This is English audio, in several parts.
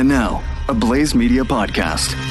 And now, a Blaze Media podcast.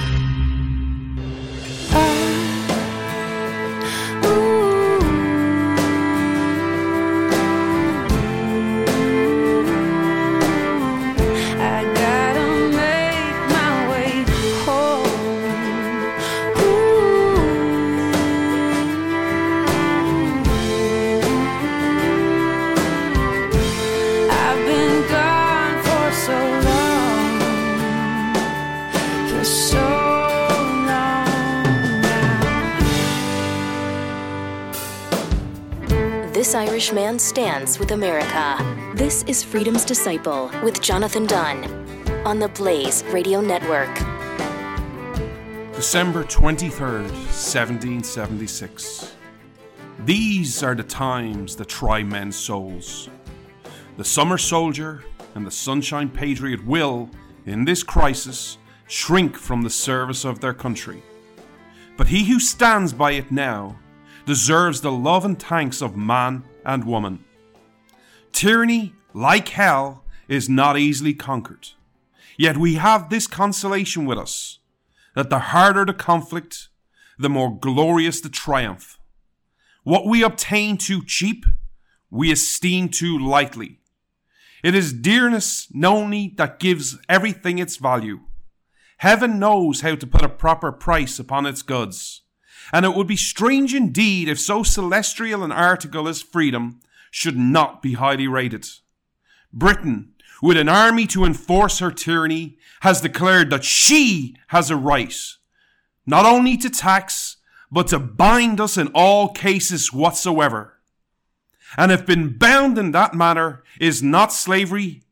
Stands with America. This is Freedom's Disciple with Jonathan Dunne on the Blaze Radio Network. December 23rd, 1776. These are the times that try men's souls. The summer soldier and the sunshine patriot will, in this crisis, shrink from the service of their country. But he who stands by it now deserves the love and thanks of man and woman. Tyranny, like hell, is not easily conquered. Yet we have this consolation with us that the harder the conflict, the more glorious the triumph. What we obtain too cheap, we esteem too lightly. It is dearness only that gives everything its value. Heaven knows how to put a proper price upon its goods, and it would be strange indeed if so celestial an article as freedom should not be highly rated. Britain, with an army to enforce her tyranny, has declared that she has a right not only to tax, but to bind us in all cases whatsoever. And if being bound in that manner is not slavery,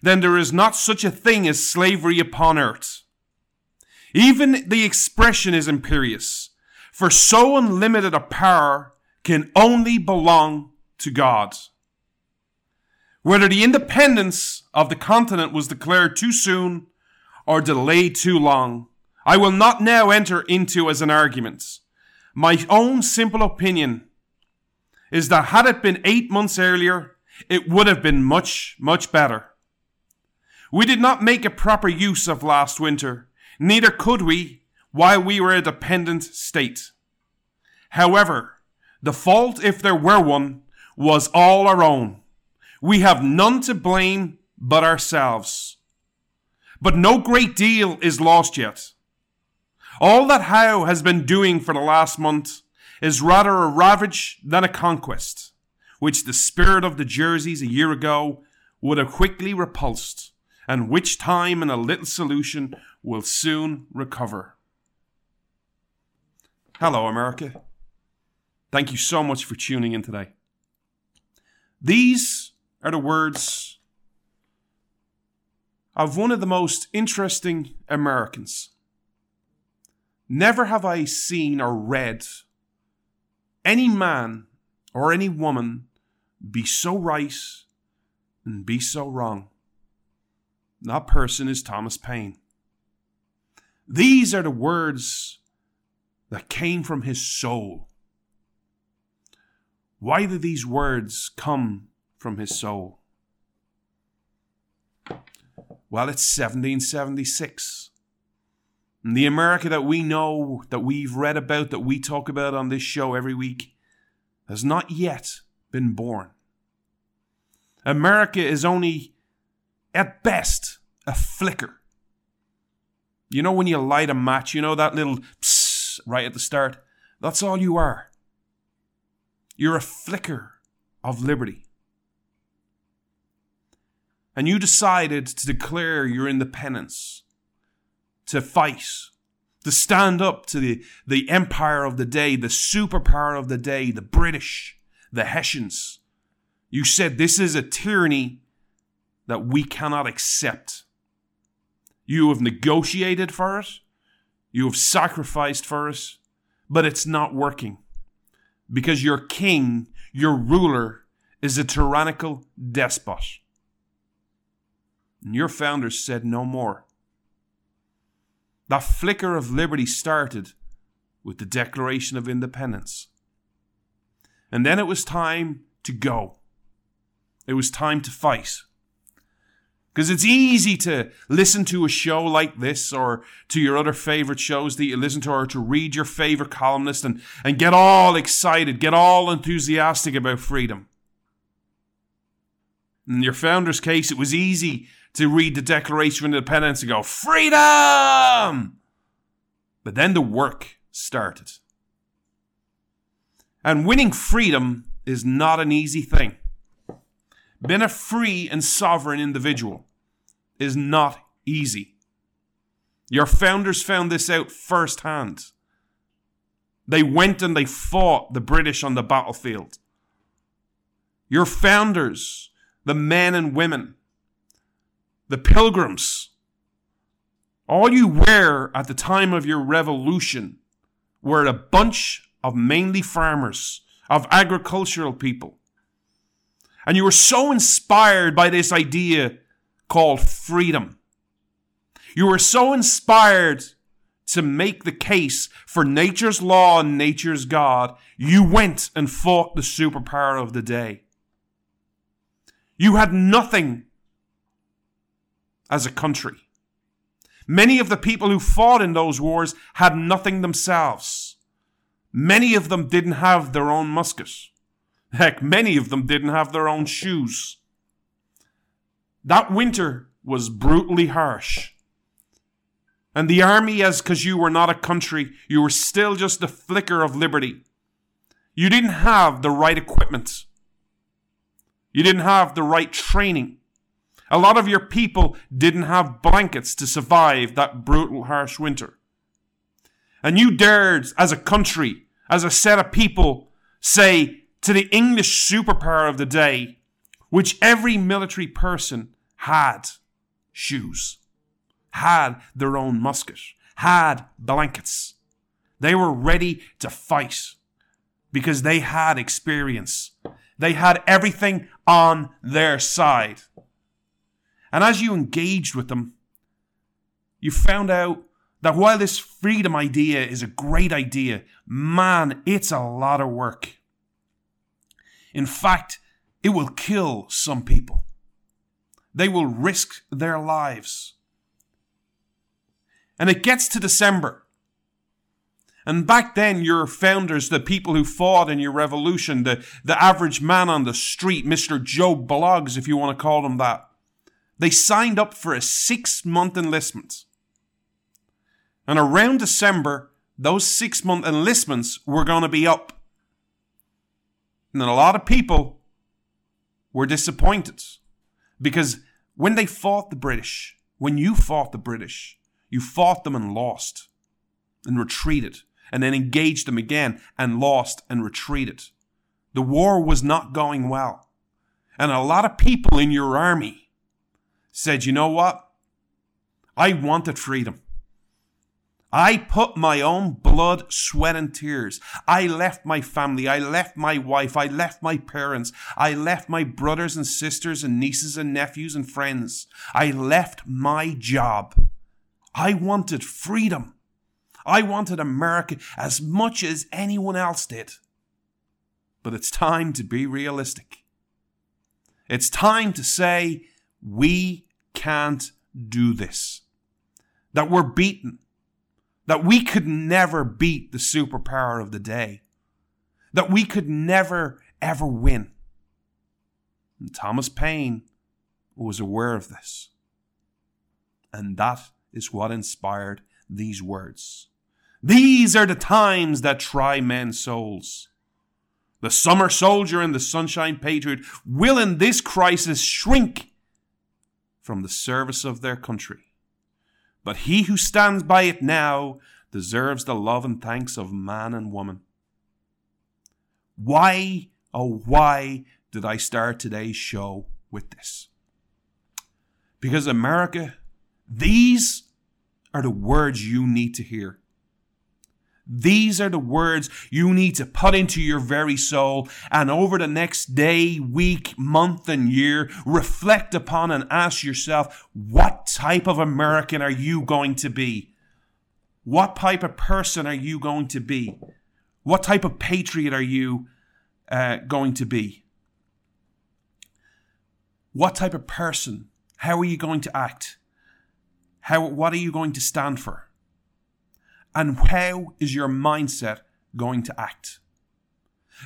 then there is not such a thing as slavery upon earth. Even the expression is imperious, for so unlimited a power can only belong to God. Whether the independence of the continent was declared too soon or delayed too long, I will not now enter into as an argument. My own simple opinion is that had it been eight months earlier, it would have been much, much better. We did not make a proper use of last winter, neither could we while we were a dependent state. However, the fault, if there were one, was all our own. We have none to blame but ourselves. But no great deal is lost yet. All that Howe has been doing for the last month is rather a ravage than a conquest, which the spirit of the Jerseys a year ago would have quickly repulsed, and which time and a little solution will soon recover. Hello, America. Thank you so much for tuning in today. These are the words of one of the most interesting Americans. Never have I seen or read any man or any woman be so right and be so wrong. That person is Thomas Paine. These are the words that came from his soul. Why do these words come from his soul? Well, it's 1776. And the America that we know, that we've read about, that we talk about on this show every week, has not yet been born. America is only, at best, a flicker. You know, when you light a match, you know that little psst right at the start? That's all you are. You're a flicker of liberty. And you decided to declare your independence, to fight, to stand up to the, the empire of the day, the superpower of the day, the British, the Hessians. You said this is a tyranny that we cannot accept. You have negotiated for it, you have sacrificed for us, but it's not working because your king, your ruler, is a tyrannical despot. And your founders said no more. That flicker of liberty started with the Declaration of Independence. And then it was time to go. It was time to fight. Because it's easy to listen to a show like this or to your other favorite shows that you listen to or to read your favorite columnist and, and get all excited, get all enthusiastic about freedom. In your founder's case, it was easy to read the Declaration of Independence and go, freedom! But then the work started. And winning freedom is not an easy thing. Being a free and sovereign individual is not easy. Your founders found this out firsthand. They went and they fought the British on the battlefield. Your founders, the men and women, the pilgrims, all you were at the time of your revolution were a bunch of mainly farmers, of agricultural people. And you were so inspired by this idea called freedom. You were so inspired to make the case for nature's law and nature's God, you went and fought the superpower of the day. You had nothing as a country. Many of the people who fought in those wars had nothing themselves. Many of them didn't have their own musket. Heck, many of them didn't have their own shoes. That winter was brutally harsh. And the army, as because you were not a country, you were still just a flicker of liberty. You didn't have the right equipment. You didn't have the right training. A lot of your people didn't have blankets to survive that brutal, harsh winter. And you dared, as a country, as a set of people, say to the English superpower of the day, which every military person had shoes, had their own musket, had blankets. They were ready to fight because they had experience. They had everything on their side. And as you engaged with them, you found out that while this freedom idea is a great idea, man, it's a lot of work. In fact, it will kill some people. They will risk their lives. And it gets to December. And back then, your founders, the people who fought in your revolution, the, the average man on the street, Mr. Joe Bloggs, if you want to call him that, they signed up for a six month enlistment. And around December, those six month enlistments were going to be up. And a lot of people were disappointed because when they fought the British, when you fought the British, you fought them and lost and retreated and then engaged them again and lost and retreated. The war was not going well. And a lot of people in your army said, you know what? I wanted freedom. I put my own blood, sweat, and tears. I left my family. I left my wife. I left my parents. I left my brothers and sisters and nieces and nephews and friends. I left my job. I wanted freedom. I wanted America as much as anyone else did. But it's time to be realistic. It's time to say, we can't do this. That we're beaten that we could never beat the superpower of the day, that we could never, ever win. And Thomas Paine was aware of this. And that is what inspired these words. These are the times that try men's souls. The summer soldier and the sunshine patriot will in this crisis shrink from the service of their country. But he who stands by it now deserves the love and thanks of man and woman. Why, oh, why did I start today's show with this? Because America, these are the words you need to hear. These are the words you need to put into your very soul and over the next day, week, month, and year, reflect upon and ask yourself, what type of American are you going to be? What type of person are you going to be? What type of patriot are you uh, going to be? What type of person How are you going to act? How, what are you going to stand for? And how is your mindset going to act?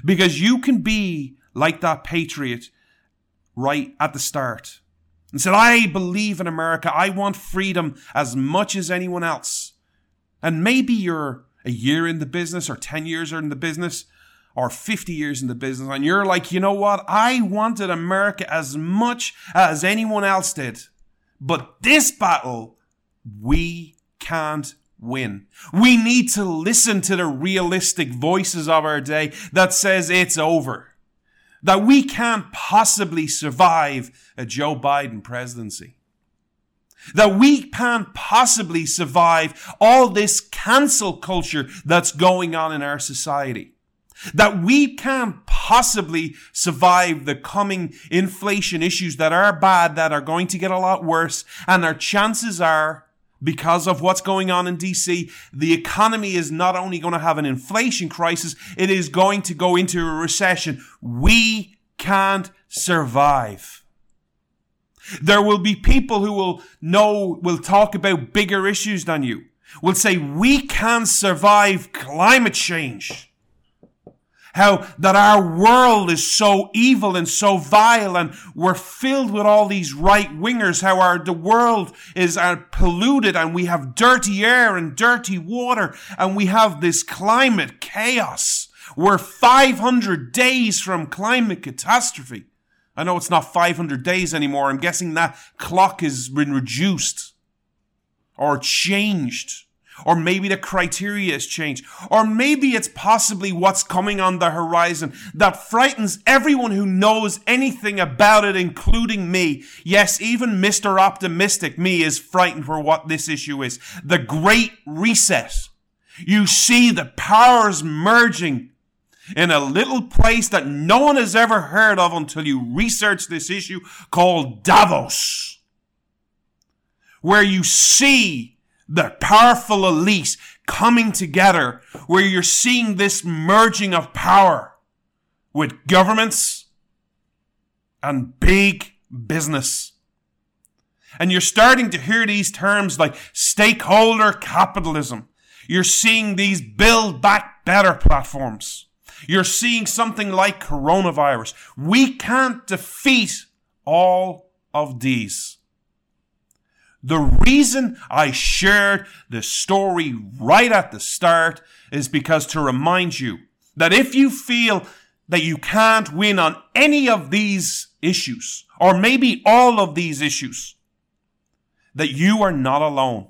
Because you can be like that patriot right at the start and said, I believe in America. I want freedom as much as anyone else. And maybe you're a year in the business or 10 years in the business or 50 years in the business and you're like, you know what? I wanted America as much as anyone else did. But this battle, we can't win. We need to listen to the realistic voices of our day that says it's over. That we can't possibly survive a Joe Biden presidency. That we can't possibly survive all this cancel culture that's going on in our society. That we can't possibly survive the coming inflation issues that are bad, that are going to get a lot worse, and our chances are because of what's going on in DC, the economy is not only going to have an inflation crisis, it is going to go into a recession. We can't survive. There will be people who will know, will talk about bigger issues than you, will say, we can't survive climate change. How that our world is so evil and so vile and we're filled with all these right wingers. How our, the world is uh, polluted and we have dirty air and dirty water and we have this climate chaos. We're 500 days from climate catastrophe. I know it's not 500 days anymore. I'm guessing that clock has been reduced or changed. Or maybe the criteria has changed. Or maybe it's possibly what's coming on the horizon that frightens everyone who knows anything about it, including me. Yes, even Mr. Optimistic, me, is frightened for what this issue is. The Great Reset. You see the powers merging in a little place that no one has ever heard of until you research this issue called Davos, where you see the powerful elite coming together, where you're seeing this merging of power with governments and big business. And you're starting to hear these terms like stakeholder capitalism. You're seeing these build back better platforms. You're seeing something like coronavirus. We can't defeat all of these. The reason I shared the story right at the start is because to remind you that if you feel that you can't win on any of these issues, or maybe all of these issues, that you are not alone.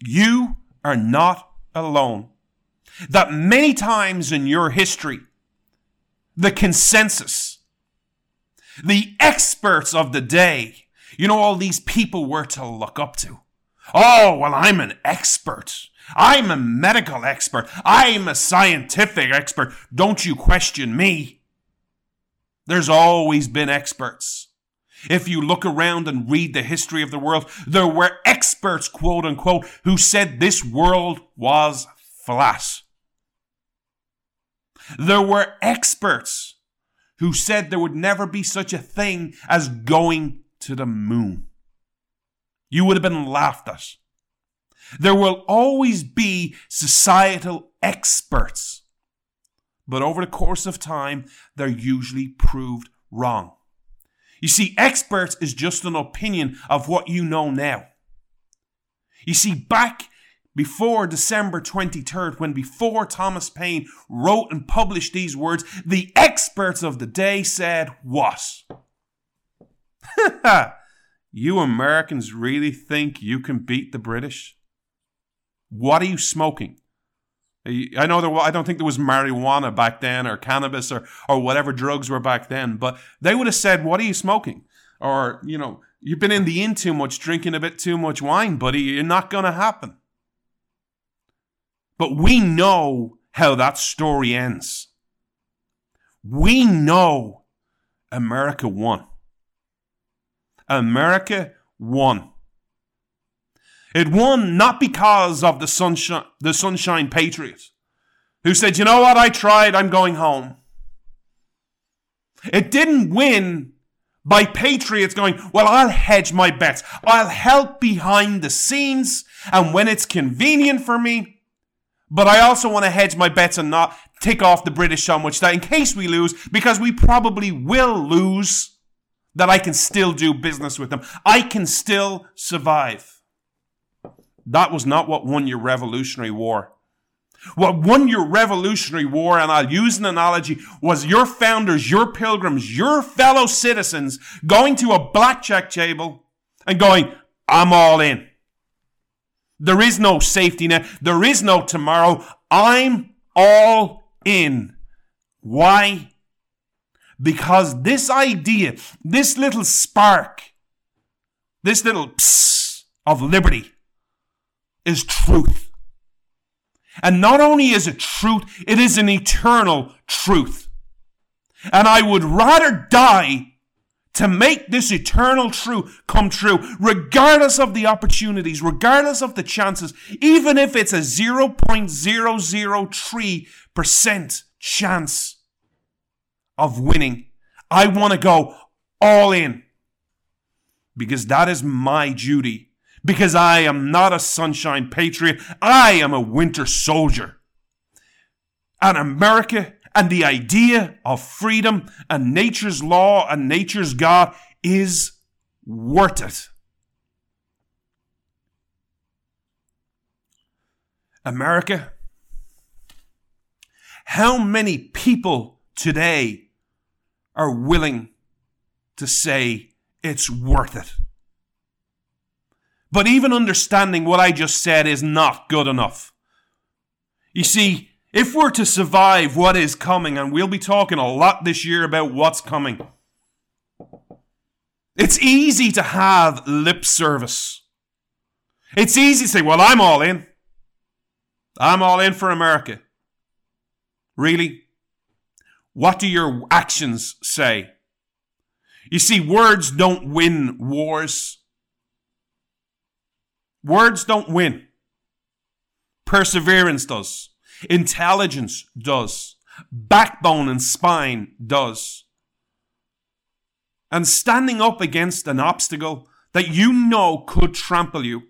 You are not alone that many times in your history, the consensus, the experts of the day, you know, all these people were to look up to. Oh, well, I'm an expert. I'm a medical expert. I'm a scientific expert. Don't you question me. There's always been experts. If you look around and read the history of the world, there were experts, quote unquote, who said this world was flat. There were experts who said there would never be such a thing as going to the moon. You would have been laughed at. There will always be societal experts. But over the course of time, they're usually proved wrong. You see, experts is just an opinion of what you know now. You see, back before December 23rd, when before Thomas Paine wrote and published these words, the experts of the day said what? you Americans really think you can beat the British? What are you smoking? I know there. I don't think there was marijuana back then, or cannabis, or or whatever drugs were back then. But they would have said, "What are you smoking?" Or you know, you've been in the inn too much, drinking a bit too much wine, buddy. You're not going to happen. But we know how that story ends. We know America won. America won. It won not because of the sunshine, the sunshine patriots who said, you know what, I tried, I'm going home. It didn't win by patriots going, well, I'll hedge my bets. I'll help behind the scenes and when it's convenient for me. But I also want to hedge my bets and not take off the British so much that in case we lose, because we probably will lose, that I can still do business with them. I can still survive. That was not what won your Revolutionary War. What won your Revolutionary War, and I'll use an analogy, was your founders, your pilgrims, your fellow citizens going to a blackjack table and going, I'm all in. There is no safety net. There is no tomorrow. I'm all in. Why? Because this idea, this little spark, this little psst of liberty is truth. And not only is it truth, it is an eternal truth. And I would rather die to make this eternal truth come true, regardless of the opportunities, regardless of the chances, even if it's a 0.003% chance of winning. I want to go all in because that is my duty because I am not a sunshine patriot. I am a winter soldier. And America and the idea of freedom and nature's law and nature's God is worth it. America, how many people today are willing to say it's worth it? But even understanding what I just said is not good enough. You see, if we're to survive what is coming, and we'll be talking a lot this year about what's coming, it's easy to have lip service. It's easy to say, well, I'm all in. I'm all in for America. Really? What do your actions say? You see, words don't win wars. Words don't win. Perseverance does. Intelligence does. Backbone and spine does. And standing up against an obstacle that you know could trample you,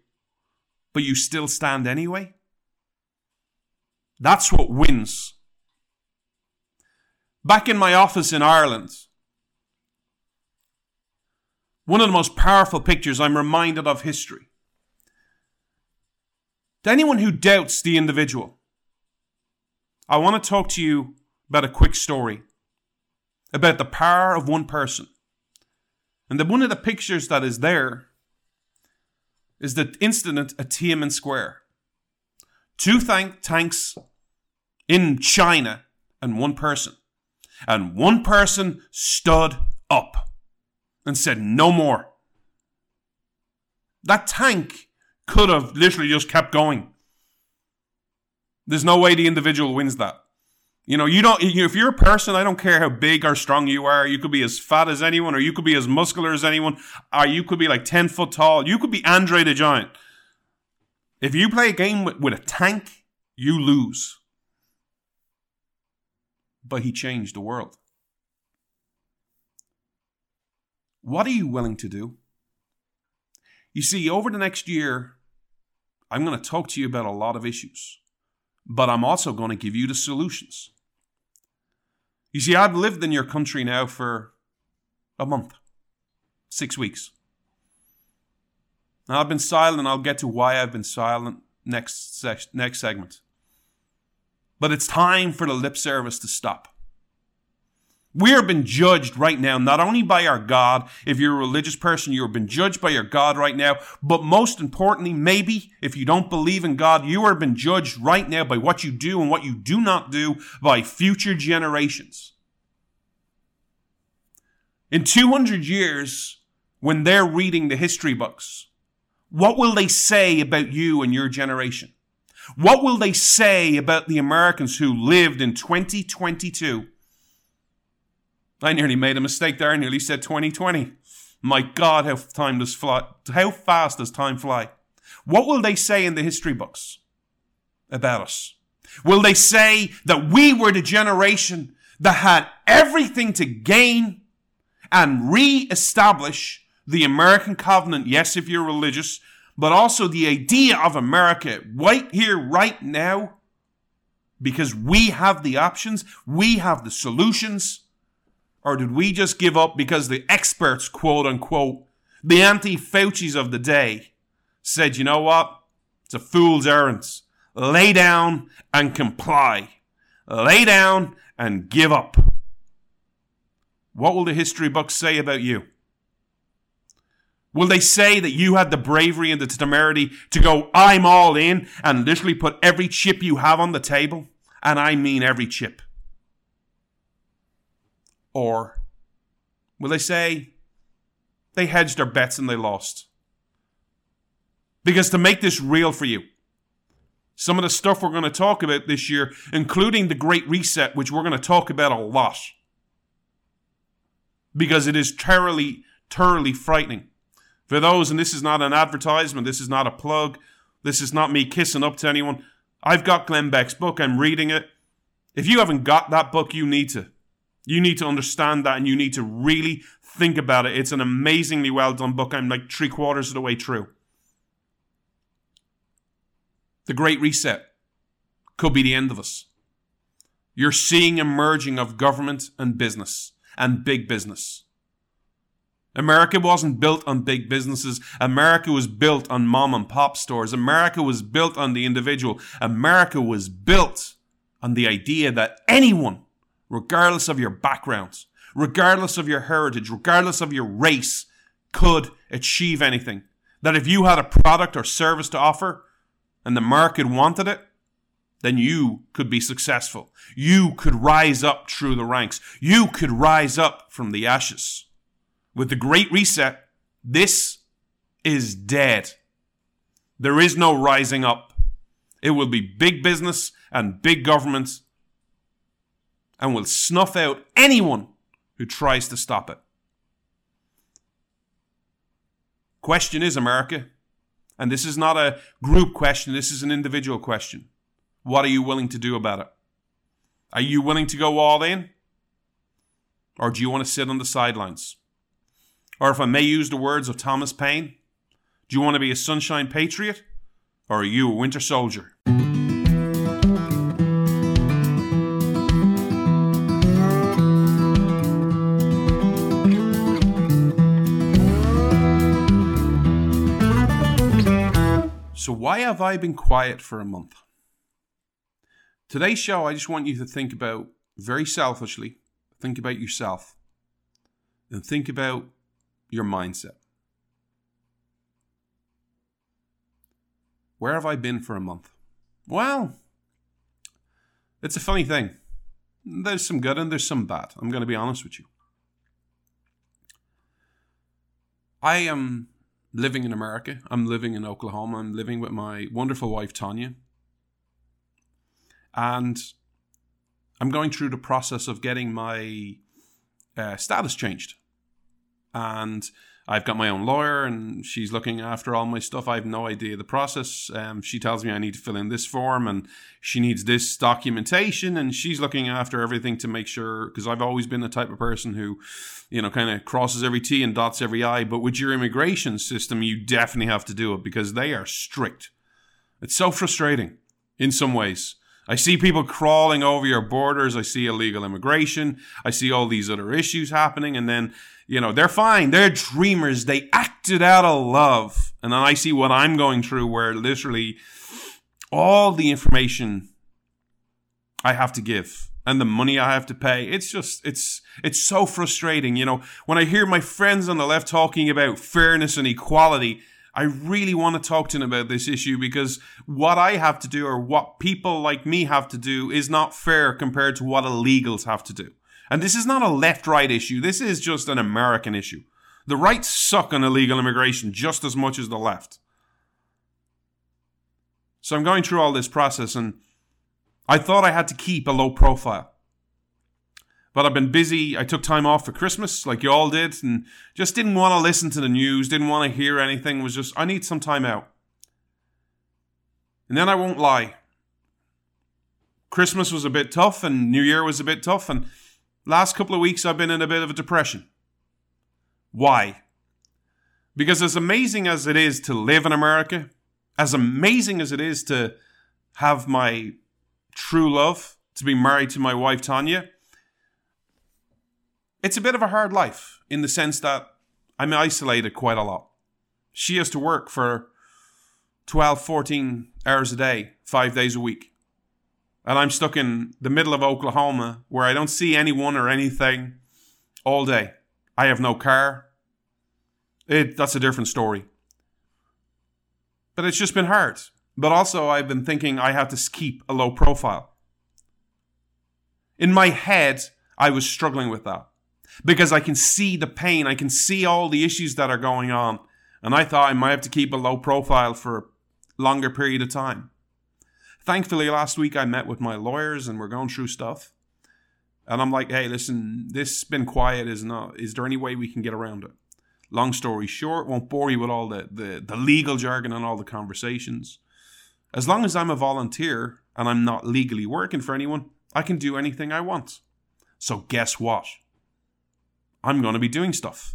but you still stand anyway, that's what wins. Back in my office in Ireland, one of the most powerful pictures I'm reminded of history to anyone who doubts the individual, I want to talk to you about a quick story about the power of one person. And that one of the pictures that is there is the incident at Tiananmen Square. Two tank- tanks in China and one person. And one person stood up and said, No more. That tank could have literally just kept going. There's no way the individual wins that. You know, you don't. If you're a person, I don't care how big or strong you are. You could be as fat as anyone, or you could be as muscular as anyone, or you could be like ten foot tall. You could be Andre the Giant. If you play a game with, with a tank, you lose. But he changed the world. What are you willing to do? You see, over the next year, I'm going to talk to you about a lot of issues, but I'm also going to give you the solutions. You see, I've lived in your country now for a month, six weeks. Now, I've been silent. I'll get to why I've been silent next, sec- next segment. But it's time for the lip service to stop. We are being judged right now, not only by our God. If you're a religious person, you're being judged by your God right now. But most importantly, maybe if you don't believe in God, you are being judged right now by what you do and what you do not do by future generations. In 200 years, when they're reading the history books, what will they say about you and your generation? What will they say about the Americans who lived in 2022? I nearly made a mistake there. I nearly said 2020. My God, how time does fly? How fast does time fly? What will they say in the history books about us? Will they say that we were the generation that had everything to gain and re establish the American covenant. Yes, if you're religious, but also the idea of America right here, right now, because we have the options, we have the solutions? Or did we just give up because the experts, quote unquote, the Anthony Fauci's of the day, said, you know what? It's a fool's errand. Lay down and comply. Lay down and give up. What will the history books say about you? Will they say that you had the bravery and the temerity to go, I'm all in, and literally put every chip you have on the table? And I mean every chip. Or will they say they hedged their bets and they lost? Because to make this real for you, some of the stuff we're going to talk about this year, including the Great Reset, which we're going to talk about a lot, because it is terribly, terribly frightening. For those, and this is not an advertisement, this is not a plug, this is not me kissing up to anyone. I've got Glenn Beck's book, I'm reading it. If you haven't got that book, you need to. You need to understand that and you need to really think about it. It's an amazingly well done book. I'm like three quarters of the way through. The Great Reset could be the end of us. You're seeing a merging of government and business and big business. America wasn't built on big businesses. America was built on mom and pop stores. America was built on the individual. America was built on the idea that anyone, regardless of your background, regardless of your heritage, regardless of your race, could achieve anything. That if you had a product or service to offer, and the market wanted it, then you could be successful. You could rise up through the ranks. You could rise up from the ashes. With the Great Reset, this is dead. There is no rising up. It will be big business and big government and will snuff out anyone who tries to stop it. Question is, America, and this is not a group question, this is an individual question. What are you willing to do about it? Are you willing to go all in? Or do you want to sit on the sidelines? Or if I may use the words of Thomas Paine, do you want to be a sunshine patriot? Or are you a winter soldier? So, why have I been quiet for a month? Today's show, I just want you to think about very selfishly, think about yourself and think about your mindset. Where have I been for a month? Well, it's a funny thing. There's some good and there's some bad. I'm going to be honest with you. I am living in America. I'm living in Oklahoma. I'm living with my wonderful wife, Tanya. And I'm going through the process of getting my uh, status changed. And I've got my own lawyer and she's looking after all my stuff. I have no idea the process. Um, she tells me I need to fill in this form and she needs this documentation and she's looking after everything to make sure because I've always been the type of person who, you know, kind of crosses every T and dots every I. But with your immigration system, you definitely have to do it because they are strict. It's so frustrating in some ways. I see people crawling over your borders. I see illegal immigration. I see all these other issues happening. And then, you know, they're fine. They're dreamers. They acted out of love. And then I see what I'm going through where literally all the information I have to give and the money I have to pay. It's just, it's, it's so frustrating. You know, when I hear my friends on the left talking about fairness and equality, I really want to talk to them about this issue because what I have to do or what people like me have to do is not fair compared to what illegals have to do. And this is not a left right issue. This is just an American issue. The right suck on illegal immigration just as much as the left. So I'm going through all this process and I thought I had to keep a low profile. But I've been busy. I took time off for Christmas, like you all did, and just didn't want to listen to the news, didn't want to hear anything. It was just, I need some time out. And then I won't lie. Christmas was a bit tough, and New Year was a bit tough, and last couple of weeks I've been in a bit of a depression. Why? Because as amazing as it is to live in America, as amazing as it is to have my true love, to be married to my wife Tanya, it's a bit of a hard life in the sense that I'm isolated quite a lot. She has to work for 12, 14 hours a day, five days a week. And I'm stuck in the middle of Oklahoma where I don't see anyone or anything all day. I have no car. It, that's a different story. But it's just been hard. But also, I've been thinking I have to keep a low profile. In my head, I was struggling with that because I can see the pain, I can see all the issues that are going on. And I thought I might have to keep a low profile for a longer period of time. Thankfully, last week I met with my lawyers and we're going through stuff. And I'm like, hey, listen, this been quiet. Is not. Is there any way we can get around it? Long story short, won't bore you with all the, the, the legal jargon and all the conversations. As long as I'm a volunteer and I'm not legally working for anyone, I can do anything I want. So guess what? I'm going to be doing stuff.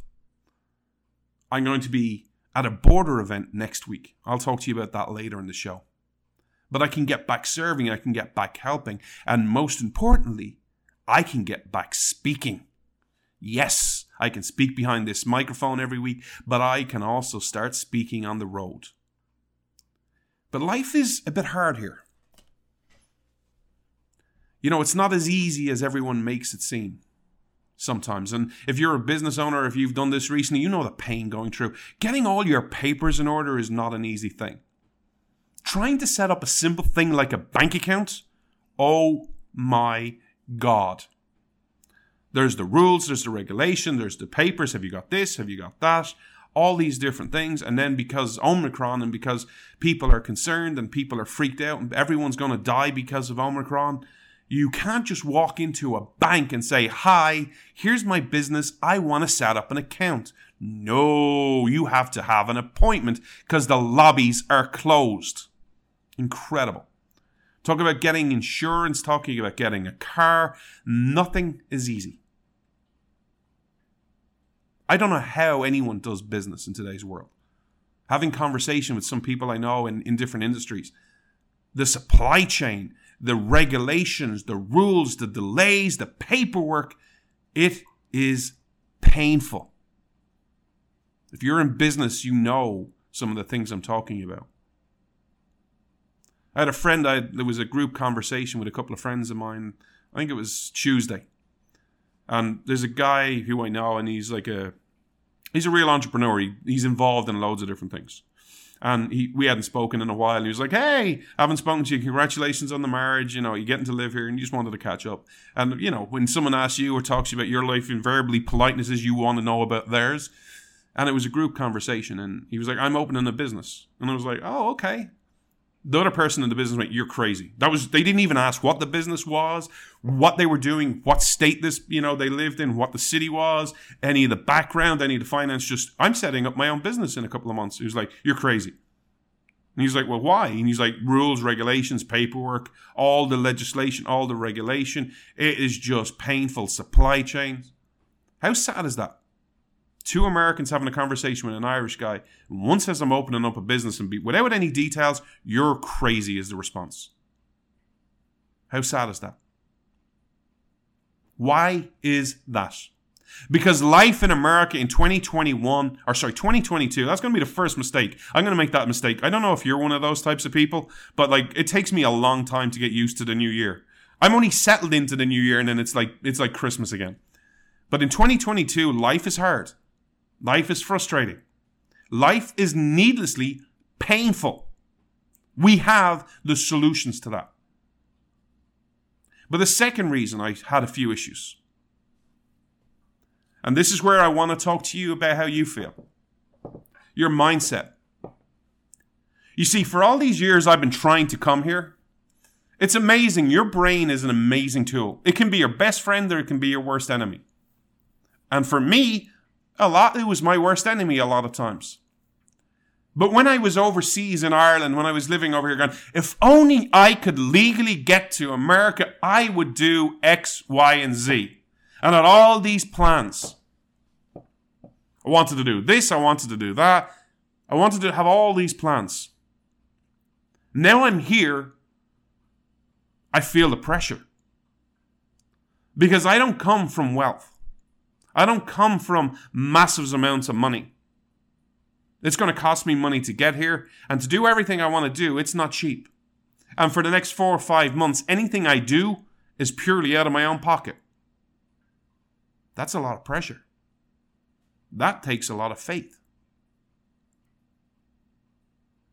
I'm going to be at a border event next week. I'll talk to you about that later in the show. But I can get back serving, I can get back helping, and most importantly, I can get back speaking. Yes, I can speak behind this microphone every week, but I can also start speaking on the road. But life is a bit hard here. You know, it's not as easy as everyone makes it seem sometimes. And if you're a business owner, if you've done this recently, you know the pain going through. Getting all your papers in order is not an easy thing. Trying to set up a simple thing like a bank account, oh my God. There's the rules, there's the regulation, there's the papers. Have you got this? Have you got that? All these different things. And then because Omicron and because people are concerned and people are freaked out and everyone's going to die because of Omicron, you can't just walk into a bank and say, Hi, here's my business. I want to set up an account. No, you have to have an appointment because the lobbies are closed. Incredible. Talk about getting insurance, talking about getting a car. Nothing is easy. I don't know how anyone does business in today's world. Having conversation with some people I know in, in different industries, the supply chain, the regulations, the rules, the delays, the paperwork, it is painful. If you're in business, you know some of the things I'm talking about. I had a friend, I, there was a group conversation with a couple of friends of mine. I think it was Tuesday. And there's a guy who I know, and he's like a, he's a real entrepreneur. He, he's involved in loads of different things. And he, we hadn't spoken in a while. He was like, "Hey, I haven't spoken to you. Congratulations on the marriage. You know, you're getting to live here, and you just wanted to catch up." And you know, when someone asks you or talks to you about your life, invariably politeness is you want to know about theirs. And it was a group conversation, and he was like, "I'm opening a business," and I was like, "Oh, okay." The other person in the business went, "You're crazy." That was they didn't even ask what the business was, what they were doing, what state this you know they lived in, what the city was, any of the background, any of the finance. Just I'm setting up my own business in a couple of months. He was like, "You're crazy." And he's like, "Well, why?" And he's like, "Rules, regulations, paperwork, all the legislation, all the regulation. It is just painful. Supply chains. How sad is that?" Two Americans having a conversation with an Irish guy. One says I'm opening up a business and be, without any details, you're crazy is the response. How sad is that? Why is that? Because life in America in 2021, or sorry, 2022, that's going to be the first mistake. I'm going to make that mistake. I don't know if you're one of those types of people, but like it takes me a long time to get used to the new year. I'm only settled into the new year and then it's like it's like Christmas again. But in 2022, life is hard. Life is frustrating. Life is needlessly painful. We have the solutions to that. But the second reason I had a few issues, and this is where I want to talk to you about how you feel your mindset. You see, for all these years I've been trying to come here, it's amazing. Your brain is an amazing tool. It can be your best friend or it can be your worst enemy. And for me, a lot, it was my worst enemy a lot of times. But when I was overseas in Ireland, when I was living over here, going, if only I could legally get to America, I would do X, Y, and Z. And had all these plans. I wanted to do this, I wanted to do that. I wanted to have all these plans. Now I'm here, I feel the pressure. Because I don't come from wealth. I don't come from massive amounts of money. It's going to cost me money to get here, and to do everything I want to do, it's not cheap. And for the next four or five months, anything I do is purely out of my own pocket. That's a lot of pressure. That takes a lot of faith.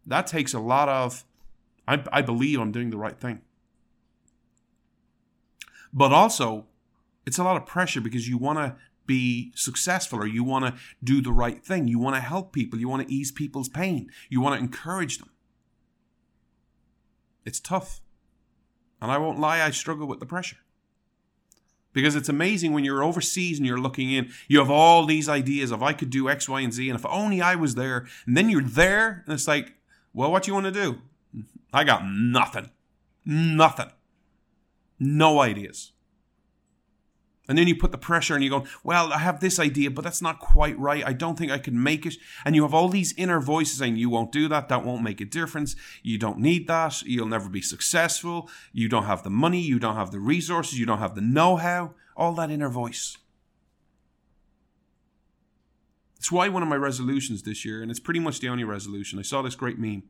That takes a lot of, I, I believe I'm doing the right thing. But also, it's a lot of pressure because you want to be successful or you want to do the right thing. You want to help people. You want to ease people's pain. You want to encourage them. It's tough. And I won't lie, I struggle with the pressure. Because it's amazing when you're overseas and you're looking in, you have all these ideas of I could do X, Y, and Z, and if only I was there. And then you're there, and it's like, well, what do you want to do? I got nothing. Nothing. No ideas. And then you put the pressure and you go, well, I have this idea, but that's not quite right. I don't think I can make it. And you have all these inner voices saying, you won't do that. That won't make a difference. You don't need that. You'll never be successful. You don't have the money. You don't have the resources. You don't have the know how. All that inner voice. It's why one of my resolutions this year, and it's pretty much the only resolution, I saw this great meme.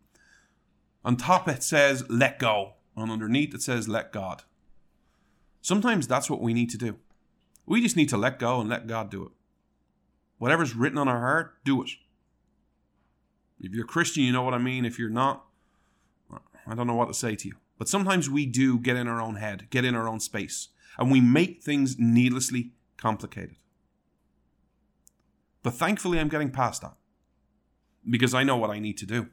On top it says, let go. And underneath it says, let God. Sometimes that's what we need to do. We just need to let go and let God do it. Whatever's written on our heart, do it. If you're a Christian, you know what I mean. If you're not, I don't know what to say to you. But sometimes we do get in our own head, get in our own space, and we make things needlessly complicated. But thankfully, I'm getting past that because I know what I need to do.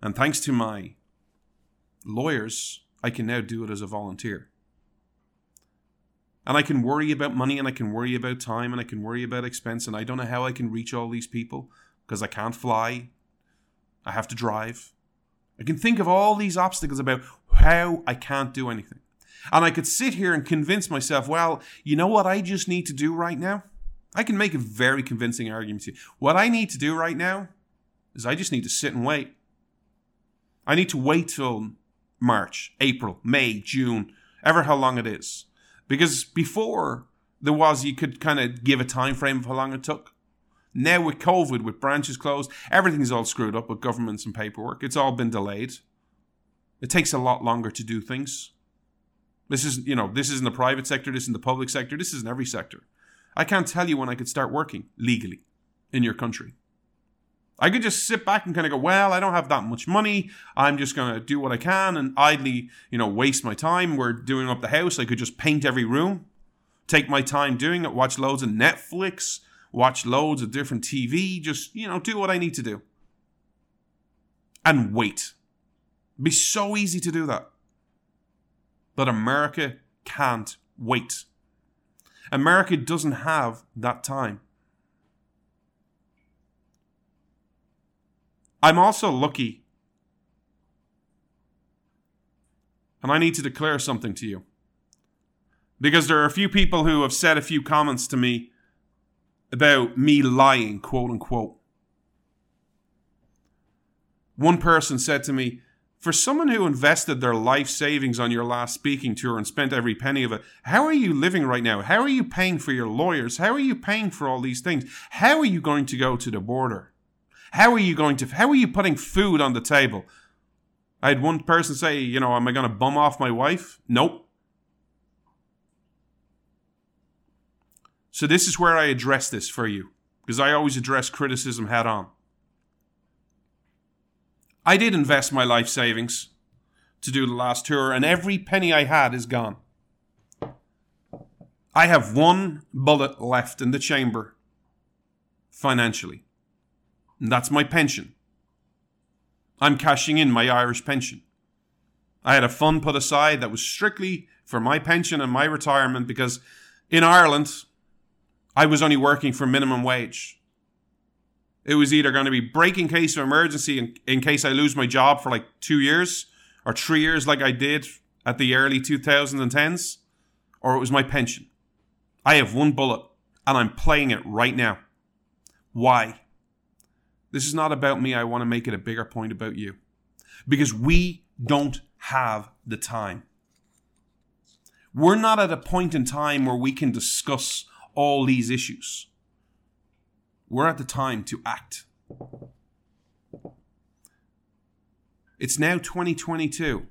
And thanks to my lawyers, I can now do it as a volunteer. And I can worry about money and I can worry about time and I can worry about expense. And I don't know how I can reach all these people because I can't fly. I have to drive. I can think of all these obstacles about how I can't do anything. And I could sit here and convince myself, well, you know what I just need to do right now? I can make a very convincing argument to you. What I need to do right now is I just need to sit and wait. I need to wait till March, April, May, June, ever how long it is. Because before there was, you could kind of give a time frame of how long it took. Now with COVID, with branches closed, everything's all screwed up with governments and paperwork. It's all been delayed. It takes a lot longer to do things. This is, you know, this is in the private sector, this is in the public sector, this is in every sector. I can't tell you when I could start working legally in your country. I could just sit back and kind of go, well, I don't have that much money. I'm just going to do what I can and idly, you know, waste my time. We're doing up the house. I could just paint every room, take my time doing it, watch loads of Netflix, watch loads of different TV, just, you know, do what I need to do. And wait. It'd be so easy to do that. But America can't wait. America doesn't have that time. I'm also lucky. And I need to declare something to you. Because there are a few people who have said a few comments to me about me lying, quote unquote. One person said to me, For someone who invested their life savings on your last speaking tour and spent every penny of it, how are you living right now? How are you paying for your lawyers? How are you paying for all these things? How are you going to go to the border? How are you going to, how are you putting food on the table? I had one person say, you know, am I going to bum off my wife? Nope. So this is where I address this for you, because I always address criticism head on. I did invest my life savings to do the last tour, and every penny I had is gone. I have one bullet left in the chamber financially. And that's my pension. I'm cashing in my Irish pension. I had a fund put aside that was strictly for my pension and my retirement because in Ireland, I was only working for minimum wage. It was either going to be break in case of emergency in, in case I lose my job for like two years or three years, like I did at the early 2010s, or it was my pension. I have one bullet and I'm playing it right now. Why? This is not about me. I want to make it a bigger point about you. Because we don't have the time. We're not at a point in time where we can discuss all these issues. We're at the time to act. It's now 2022.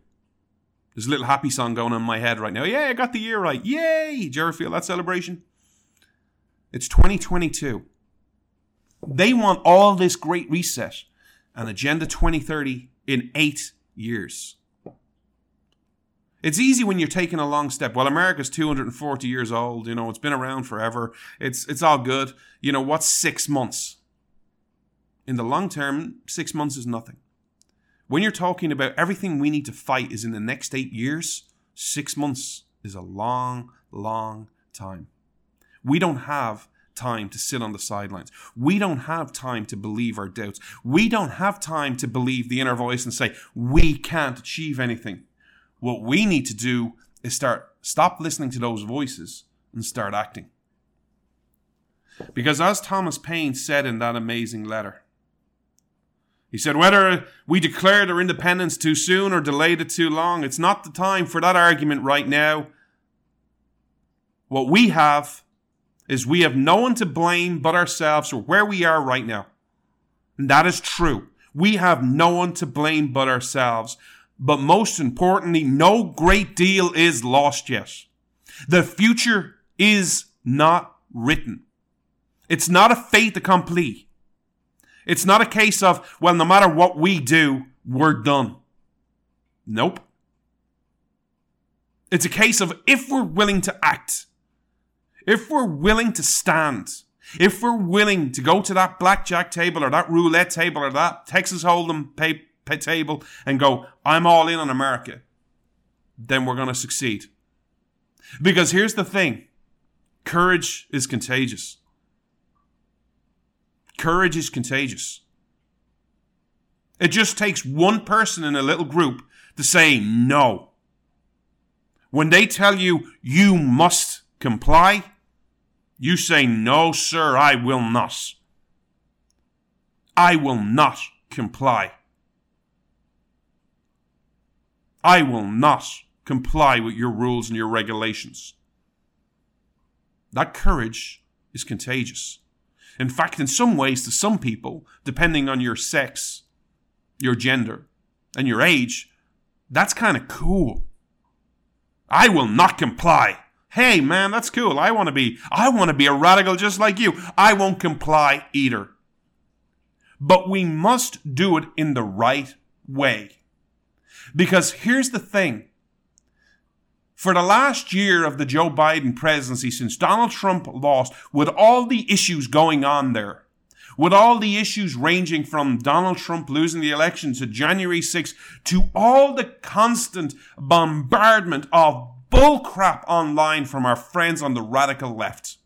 There's a little happy song going on in my head right now. Yeah, I got the year right. Yay! Did you ever feel that celebration? It's 2022. They want all this great reset and Agenda 2030 in eight years. It's easy when you're taking a long step. Well, America's 240 years old. You know, it's been around forever. It's it's all good. You know, what's six months? In the long term, six months is nothing. When you're talking about everything we need to fight is in the next eight years, six months is a long, long time. We don't have time to sit on the sidelines. We don't have time to believe our doubts. We don't have time to believe the inner voice and say, we can't achieve anything. What we need to do is start, stop listening to those voices and start acting. Because as Thomas Paine said in that amazing letter, he said, whether we declared our independence too soon or delayed it too long, it's not the time for that argument right now. What we have is we have no one to blame but ourselves for where we are right now. And that is true. We have no one to blame but ourselves. But most importantly, no great deal is lost yet. The future is not written. It's not a fait accompli. It's not a case of, well, no matter what we do, we're done. Nope. It's a case of if we're willing to act, if we're willing to stand, if we're willing to go to that blackjack table or that roulette table or that Texas Hold'em pay, pay table and go, I'm all in on America, then we're going to succeed. Because here's the thing courage is contagious. Courage is contagious. It just takes one person in a little group to say no. When they tell you you must comply, you say, No, sir, I will not. I will not comply. I will not comply with your rules and your regulations. That courage is contagious. In fact, in some ways, to some people, depending on your sex, your gender, and your age, that's kind of cool. I will not comply. Hey, man, that's cool. I want to be, I want to be a radical just like you. I won't comply either. But we must do it in the right way. Because here's the thing. For the last year of the Joe Biden presidency, since Donald Trump lost, with all the issues going on there, with all the issues ranging from Donald Trump losing the election to January 6th, to all the constant bombardment of bullcrap online from our friends on the radical left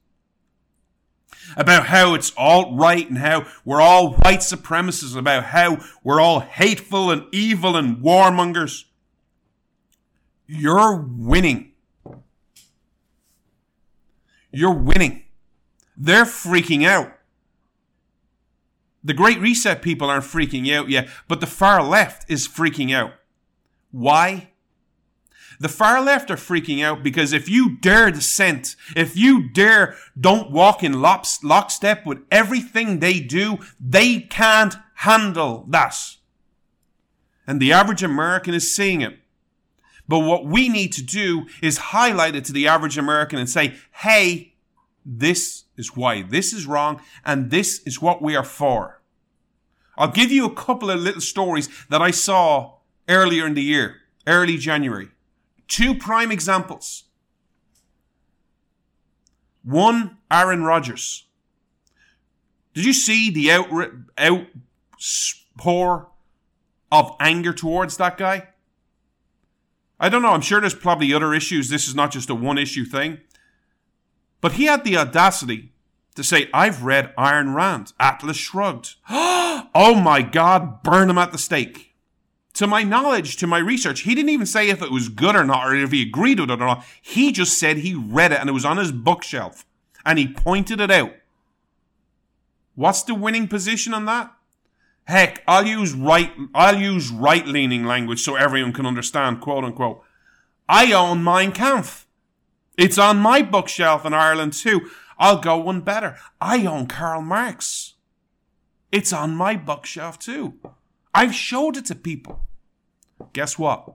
about how it's all right and how we're all white supremacists, about how we're all hateful and evil and warmongers. You're winning. You're winning. They're freaking out. The Great Reset people aren't freaking out yet, but the far left is freaking out. Why? The far left are freaking out because if you dare dissent, if you dare don't walk in lockstep with everything they do, they can't handle that. And the average American is seeing it. But what we need to do is highlight it to the average American and say, hey, this is why this is wrong and this is what we are for. I'll give you a couple of little stories that I saw earlier in the year, early January. Two prime examples. One, Aaron Rodgers. Did you see the out, outpour of anger towards that guy? I don't know. I'm sure there's probably other issues. This is not just a one issue thing. But he had the audacity to say, I've read Ayn Rand, Atlas Shrugged. oh my God, burn him at the stake to my knowledge, to my research, he didn't even say if it was good or not, or if he agreed with it or not. He just said he read it and it was on his bookshelf and he pointed it out. What's the winning position on that? Heck, I'll use right I'll use right leaning language so everyone can understand, quote unquote. I own Mein Kampf. It's on my bookshelf in Ireland too. I'll go one better. I own Karl Marx. It's on my bookshelf too. I've showed it to people. Guess what?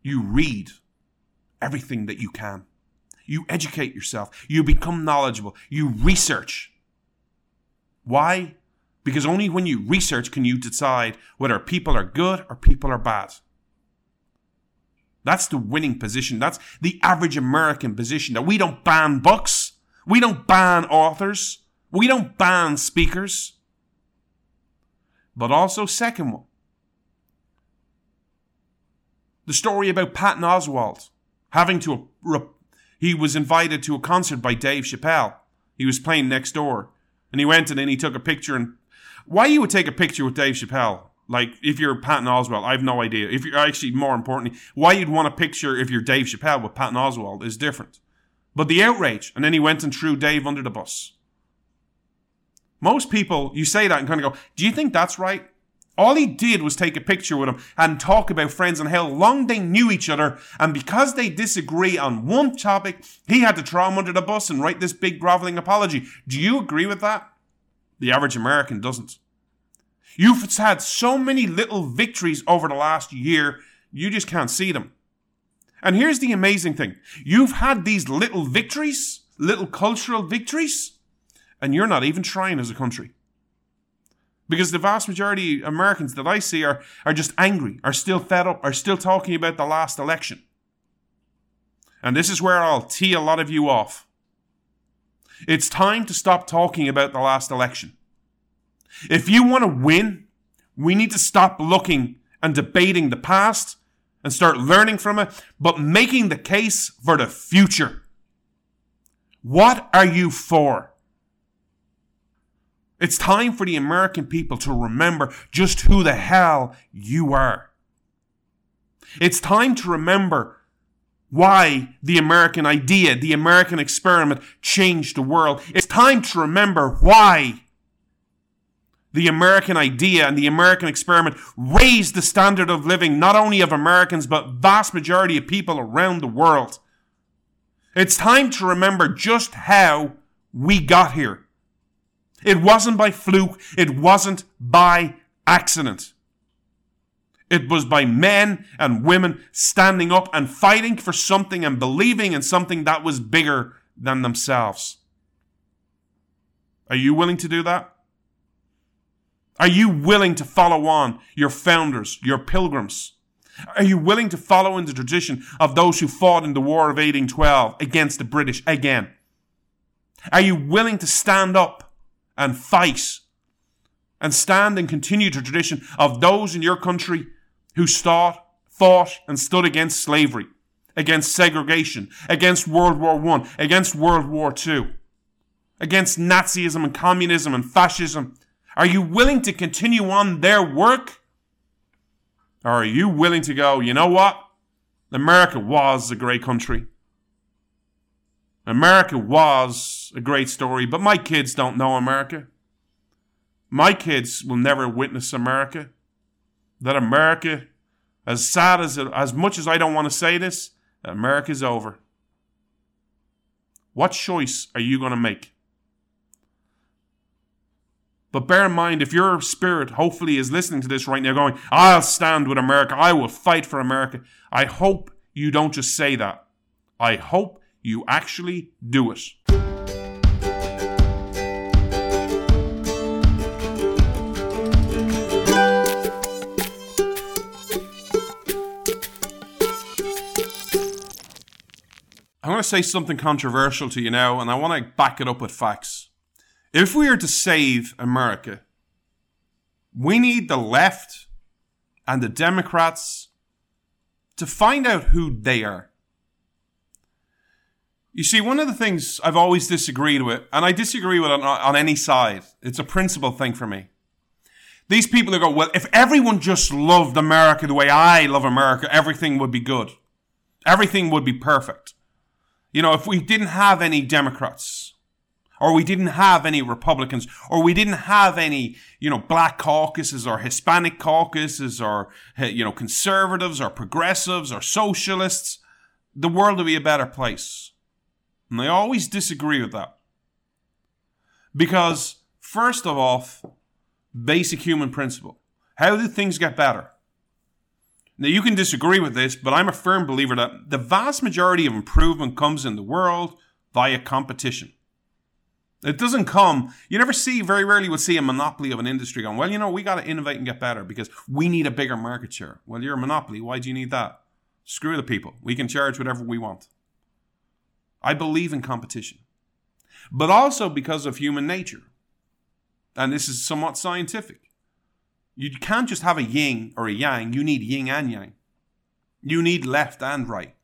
You read everything that you can. You educate yourself. You become knowledgeable. You research. Why? Because only when you research can you decide whether people are good or people are bad. That's the winning position. That's the average American position that we don't ban books. We don't ban authors. We don't ban speakers. But also, second one, the story about Patton Oswalt having to, he was invited to a concert by Dave Chappelle. He was playing next door. And he went and then he took a picture. And why you would take a picture with Dave Chappelle? Like, if you're Patton Oswalt, I have no idea. If you're actually, more importantly, why you'd want a picture if you're Dave Chappelle with Patton Oswalt is different. But the outrage, and then he went and threw Dave under the bus. Most people, you say that and kind of go, do you think that's right? All he did was take a picture with him and talk about friends and how long they knew each other. And because they disagree on one topic, he had to throw him under the bus and write this big groveling apology. Do you agree with that? The average American doesn't. You've had so many little victories over the last year, you just can't see them. And here's the amazing thing you've had these little victories, little cultural victories, and you're not even trying as a country. Because the vast majority of Americans that I see are, are just angry, are still fed up, are still talking about the last election. And this is where I'll tee a lot of you off. It's time to stop talking about the last election. If you want to win, we need to stop looking and debating the past and start learning from it, but making the case for the future. What are you for? It's time for the American people to remember just who the hell you are. It's time to remember why the American idea, the American experiment changed the world. It's time to remember why the American idea and the American experiment raised the standard of living not only of Americans but vast majority of people around the world. It's time to remember just how we got here. It wasn't by fluke. It wasn't by accident. It was by men and women standing up and fighting for something and believing in something that was bigger than themselves. Are you willing to do that? Are you willing to follow on your founders, your pilgrims? Are you willing to follow in the tradition of those who fought in the War of 1812 against the British again? Are you willing to stand up and fight and stand and continue the tradition of those in your country who fought, fought and stood against slavery, against segregation, against World War I, against World War II, against Nazism and communism and fascism? Are you willing to continue on their work? Or are you willing to go, you know what? America was a great country. America was a great story, but my kids don't know America. My kids will never witness America. That America, as sad as it, as much as I don't want to say this, America's over. What choice are you going to make? But bear in mind, if your spirit hopefully is listening to this right now, going, I'll stand with America, I will fight for America. I hope you don't just say that. I hope you actually do it. I'm going to say something controversial to you now, and I want to back it up with facts. If we are to save America, we need the left and the Democrats to find out who they are. You see, one of the things I've always disagreed with, and I disagree with it on, on any side, it's a principle thing for me. These people who go, well, if everyone just loved America the way I love America, everything would be good. Everything would be perfect. You know, if we didn't have any Democrats, or we didn't have any Republicans, or we didn't have any, you know, black caucuses or Hispanic caucuses or, you know, conservatives or progressives or socialists, the world would be a better place. And I always disagree with that. Because, first of all, basic human principle how do things get better? Now, you can disagree with this, but I'm a firm believer that the vast majority of improvement comes in the world via competition. It doesn't come, you never see, very rarely would see a monopoly of an industry going, well, you know, we got to innovate and get better because we need a bigger market share. Well, you're a monopoly. Why do you need that? Screw the people. We can charge whatever we want. I believe in competition, but also because of human nature. And this is somewhat scientific. You can't just have a yin or a yang, you need yin and yang. You need left and right.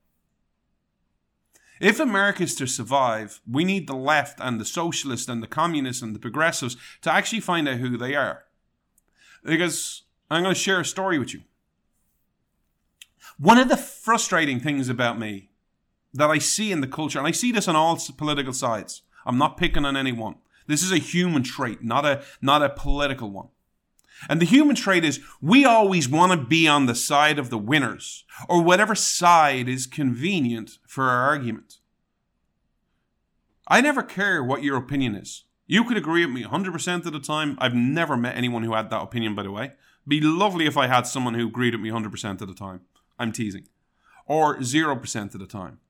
If America is to survive, we need the left and the socialists and the communists and the progressives to actually find out who they are. Because I'm going to share a story with you. One of the frustrating things about me that I see in the culture, and I see this on all political sides, I'm not picking on anyone. This is a human trait, not a, not a political one. And the human trait is we always want to be on the side of the winners, or whatever side is convenient for our argument. I never care what your opinion is. You could agree with me 100% of the time. I've never met anyone who had that opinion, by the way. Be lovely if I had someone who agreed with me 100% of the time. I'm teasing. Or 0% of the time.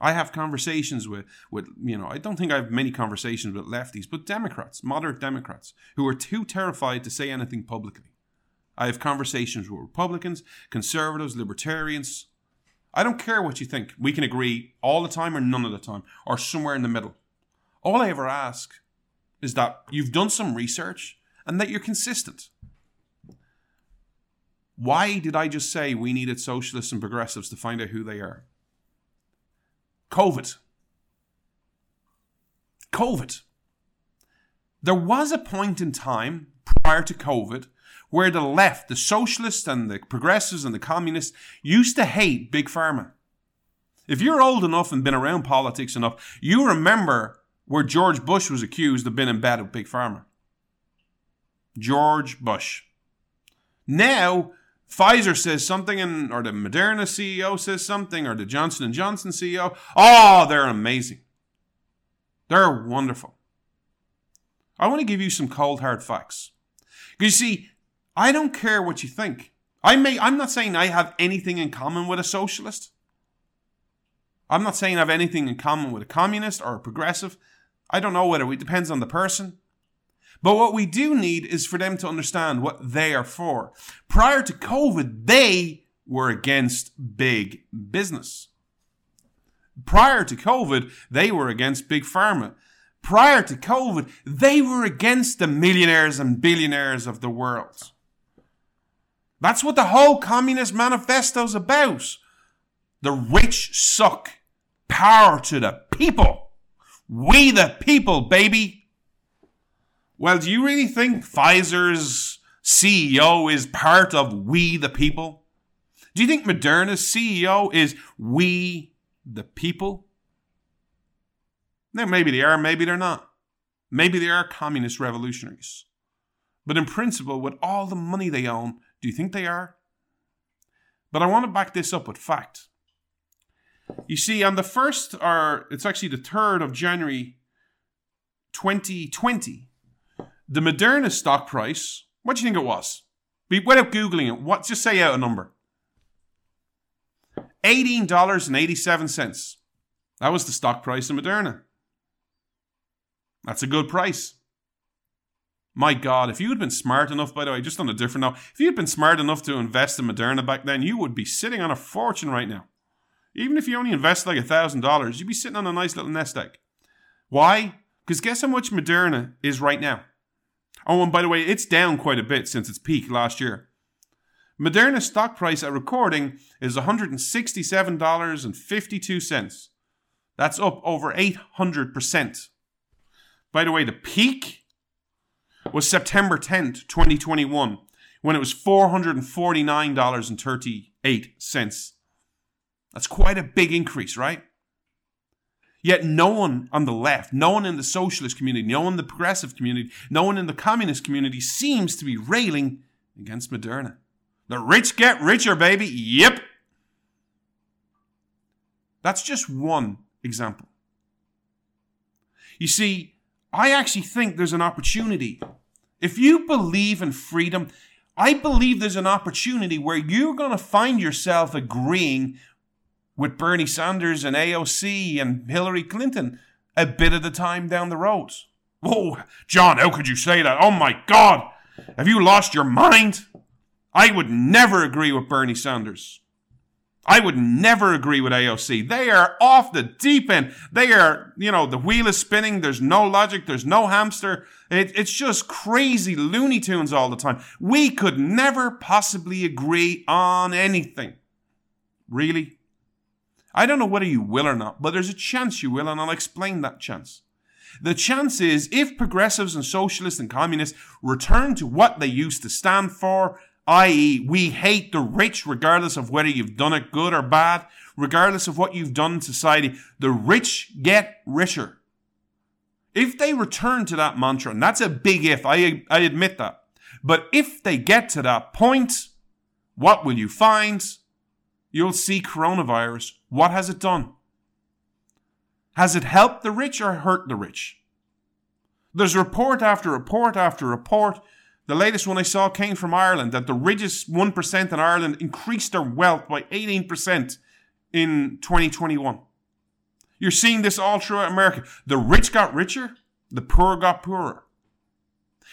I have conversations with, with, you know, I don't think I have many conversations with lefties, but Democrats, moderate Democrats, who are too terrified to say anything publicly. I have conversations with Republicans, conservatives, libertarians. I don't care what you think. We can agree all the time or none of the time, or somewhere in the middle. All I ever ask is that you've done some research and that you're consistent. Why did I just say we needed socialists and progressives to find out who they are? COVID. COVID. There was a point in time prior to COVID where the left, the socialists and the progressives and the communists used to hate Big Pharma. If you're old enough and been around politics enough, you remember where George Bush was accused of being in bed with Big Pharma. George Bush. Now, Pfizer says something, and or the Moderna CEO says something, or the Johnson and Johnson CEO. Oh, they're amazing. They're wonderful. I want to give you some cold hard facts. You see, I don't care what you think. I may I'm not saying I have anything in common with a socialist. I'm not saying I have anything in common with a communist or a progressive. I don't know whether it depends on the person. But what we do need is for them to understand what they are for. Prior to COVID, they were against big business. Prior to COVID, they were against big pharma. Prior to COVID, they were against the millionaires and billionaires of the world. That's what the whole Communist Manifesto is about. The rich suck. Power to the people. We the people, baby. Well, do you really think Pfizer's CEO is part of we the people? Do you think Moderna's CEO is we the people? Now, maybe they are, maybe they're not. Maybe they are communist revolutionaries. But in principle, with all the money they own, do you think they are? But I want to back this up with fact. You see, on the 1st, or it's actually the 3rd of January 2020, the Moderna stock price, what do you think it was? Without Googling it, what, just say out a number. $18.87. That was the stock price of Moderna. That's a good price. My God, if you had been smart enough, by the way, just on a different note, if you had been smart enough to invest in Moderna back then, you would be sitting on a fortune right now. Even if you only invest like a $1,000, you'd be sitting on a nice little nest egg. Why? Because guess how much Moderna is right now? Oh, and by the way, it's down quite a bit since its peak last year. Moderna's stock price at recording is $167.52. That's up over 800%. By the way, the peak was September 10th, 2021, when it was $449.38. That's quite a big increase, right? Yet no one on the left, no one in the socialist community, no one in the progressive community, no one in the communist community seems to be railing against Moderna. The rich get richer, baby. Yep. That's just one example. You see, I actually think there's an opportunity. If you believe in freedom, I believe there's an opportunity where you're going to find yourself agreeing with Bernie Sanders and AOC and Hillary Clinton a bit of the time down the road. Whoa, John, how could you say that? Oh my God, have you lost your mind? I would never agree with Bernie Sanders. I would never agree with AOC. They are off the deep end. They are, you know, the wheel is spinning. There's no logic. There's no hamster. It, it's just crazy Looney Tunes all the time. We could never possibly agree on anything. Really? I don't know whether you will or not, but there's a chance you will, and I'll explain that chance. The chance is if progressives and socialists and communists return to what they used to stand for, i.e., we hate the rich regardless of whether you've done it good or bad, regardless of what you've done in society, the rich get richer. If they return to that mantra, and that's a big if, I, I admit that, but if they get to that point, what will you find? You'll see coronavirus. What has it done? Has it helped the rich or hurt the rich? There's report after report after report. The latest one I saw came from Ireland that the richest 1% in Ireland increased their wealth by 18% in 2021. You're seeing this all throughout America. The rich got richer, the poor got poorer.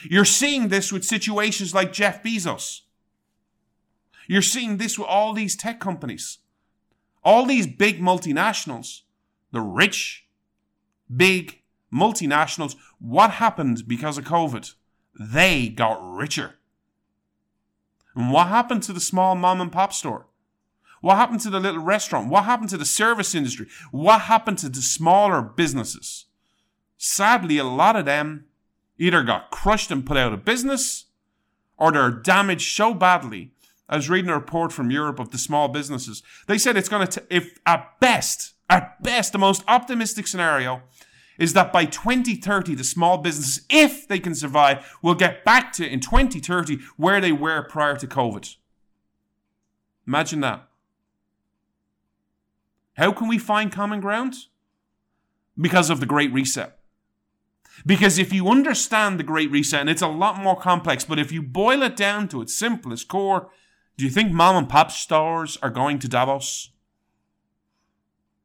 You're seeing this with situations like Jeff Bezos. You're seeing this with all these tech companies, all these big multinationals, the rich, big multinationals. What happened because of COVID? They got richer. And what happened to the small mom and pop store? What happened to the little restaurant? What happened to the service industry? What happened to the smaller businesses? Sadly, a lot of them either got crushed and put out of business or they're damaged so badly I was reading a report from Europe of the small businesses. They said it's going to, if at best, at best, the most optimistic scenario is that by 2030, the small businesses, if they can survive, will get back to in 2030 where they were prior to COVID. Imagine that. How can we find common ground? Because of the Great Reset. Because if you understand the Great Reset, and it's a lot more complex, but if you boil it down to its simplest core, do you think mom and pop stores are going to Davos?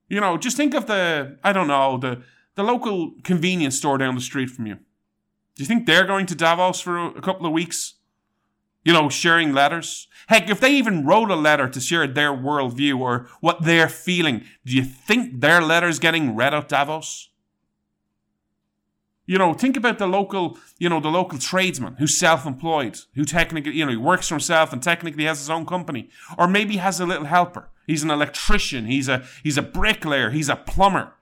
You know, just think of the, I don't know, the, the local convenience store down the street from you. Do you think they're going to Davos for a, a couple of weeks? You know, sharing letters? Heck, if they even wrote a letter to share their worldview or what they're feeling, do you think their letter's getting read at Davos? You know, think about the local, you know, the local tradesman who's self-employed, who technically, you know, he works for himself and technically has his own company, or maybe has a little helper. He's an electrician. He's a he's a bricklayer. He's a plumber.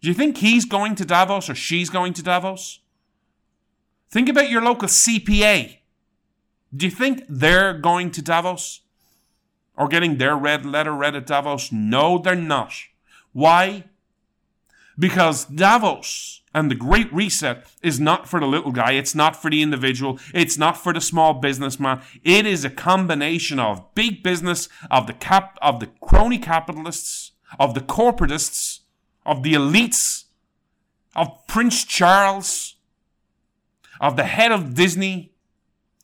Do you think he's going to Davos or she's going to Davos? Think about your local CPA. Do you think they're going to Davos or getting their red letter read at Davos? No, they're not. Why? Because Davos and the Great Reset is not for the little guy. It's not for the individual. It's not for the small businessman. It is a combination of big business, of the cap, of the crony capitalists, of the corporatists, of the elites, of Prince Charles, of the head of Disney,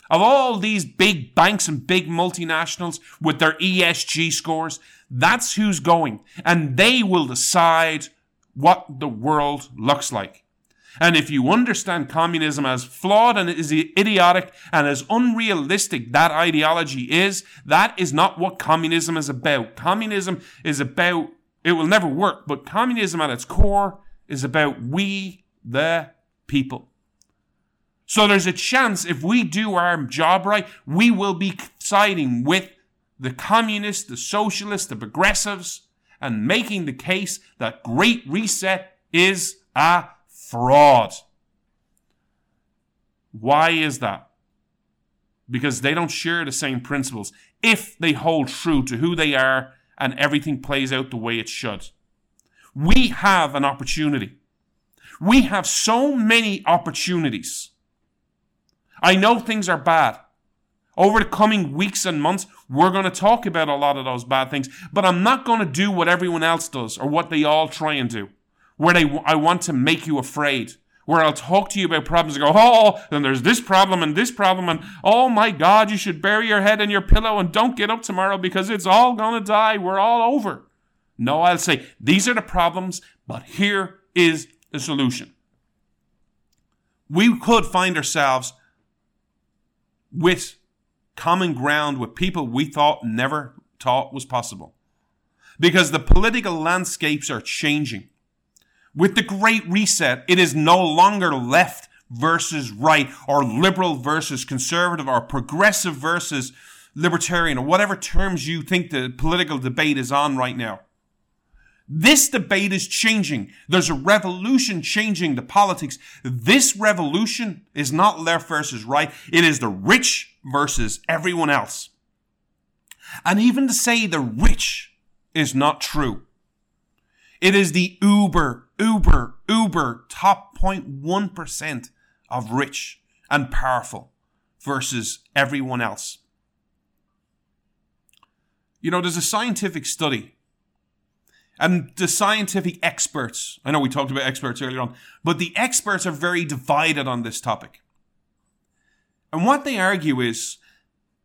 of all these big banks and big multinationals with their ESG scores. That's who's going. And they will decide what the world looks like. And if you understand communism as flawed and as idiotic and as unrealistic that ideology is, that is not what communism is about. Communism is about, it will never work, but communism at its core is about we, the people. So there's a chance if we do our job right, we will be siding with the communists, the socialists, the progressives, and making the case that Great Reset is a fraud. Why is that? Because they don't share the same principles if they hold true to who they are and everything plays out the way it should. We have an opportunity. We have so many opportunities. I know things are bad. Over the coming weeks and months, we're going to talk about a lot of those bad things, but I'm not going to do what everyone else does or what they all try and do, where they, I want to make you afraid, where I'll talk to you about problems and go, oh, then there's this problem and this problem, and oh my God, you should bury your head in your pillow and don't get up tomorrow because it's all going to die. We're all over. No, I'll say, these are the problems, but here is the solution. We could find ourselves with common ground with people we thought never thought was possible. Because the political landscapes are changing. With the Great Reset, it is no longer left versus right or liberal versus conservative or progressive versus libertarian or whatever terms you think the political debate is on right now. This debate is changing. There's a revolution changing the politics. This revolution is not left versus right. It is the rich versus everyone else. And even to say the rich is not true. It is the uber, uber, uber top 0.1% of rich and powerful versus everyone else. You know, there's a scientific study and the scientific experts, I know we talked about experts earlier on, but the experts are very divided on this topic. And what they argue is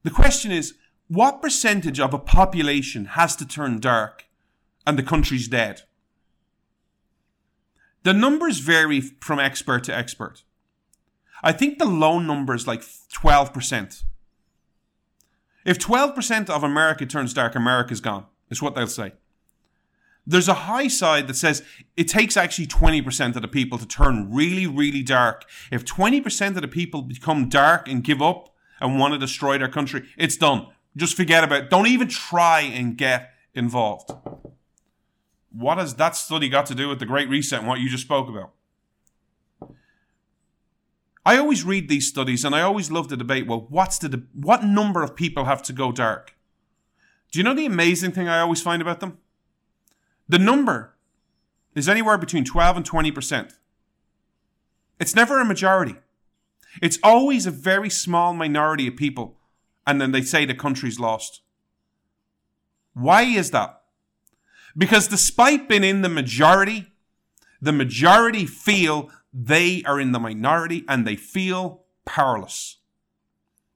the question is what percentage of a population has to turn dark and the country's dead? The numbers vary from expert to expert. I think the low number is like 12%. If 12% of America turns dark, America's gone, is what they'll say. There's a high side that says it takes actually 20% of the people to turn really, really dark. If 20% of the people become dark and give up and want to destroy their country, it's done. Just forget about it. Don't even try and get involved. What has that study got to do with the Great Reset and what you just spoke about? I always read these studies and I always love the debate. Well, what's the de- what number of people have to go dark? Do you know the amazing thing I always find about them? The number is anywhere between 12 and 20%. It's never a majority. It's always a very small minority of people, and then they say the country's lost. Why is that? Because despite being in the majority, the majority feel they are in the minority and they feel powerless.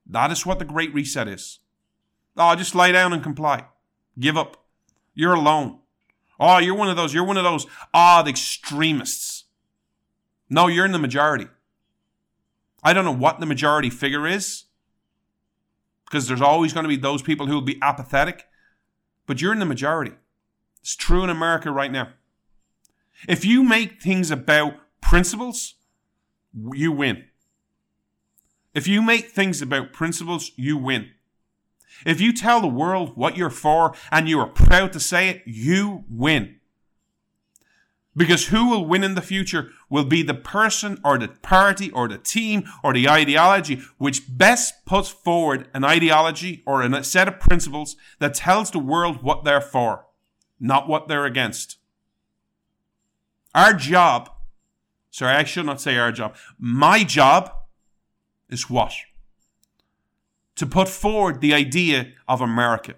That is what the Great Reset is. Oh, just lie down and comply. Give up. You're alone. Oh, you're one of those, you're one of those odd extremists. No, you're in the majority. I don't know what the majority figure is, because there's always going to be those people who will be apathetic, but you're in the majority. It's true in America right now. If you make things about principles, you win. If you make things about principles, you win. If you tell the world what you're for and you are proud to say it, you win. Because who will win in the future will be the person or the party or the team or the ideology which best puts forward an ideology or a set of principles that tells the world what they're for, not what they're against. Our job, sorry, I should not say our job, my job is what? To put forward the idea of America.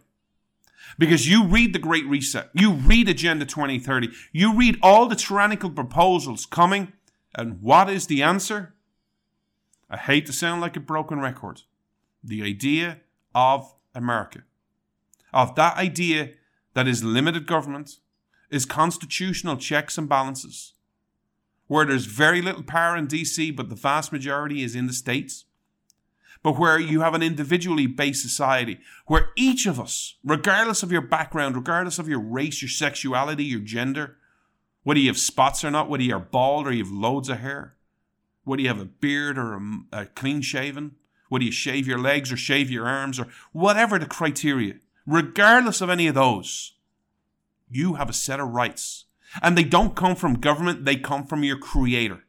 Because you read the Great Reset, you read Agenda 2030, you read all the tyrannical proposals coming, and what is the answer? I hate to sound like a broken record. The idea of America. Of that idea that is limited government, is constitutional checks and balances, where there's very little power in DC, but the vast majority is in the states but where you have an individually based society where each of us, regardless of your background, regardless of your race, your sexuality, your gender, whether you have spots or not, whether you're bald or you have loads of hair, whether you have a beard or a, a clean shaven, whether you shave your legs or shave your arms or whatever the criteria, regardless of any of those, you have a set of rights. And they don't come from government, they come from your creator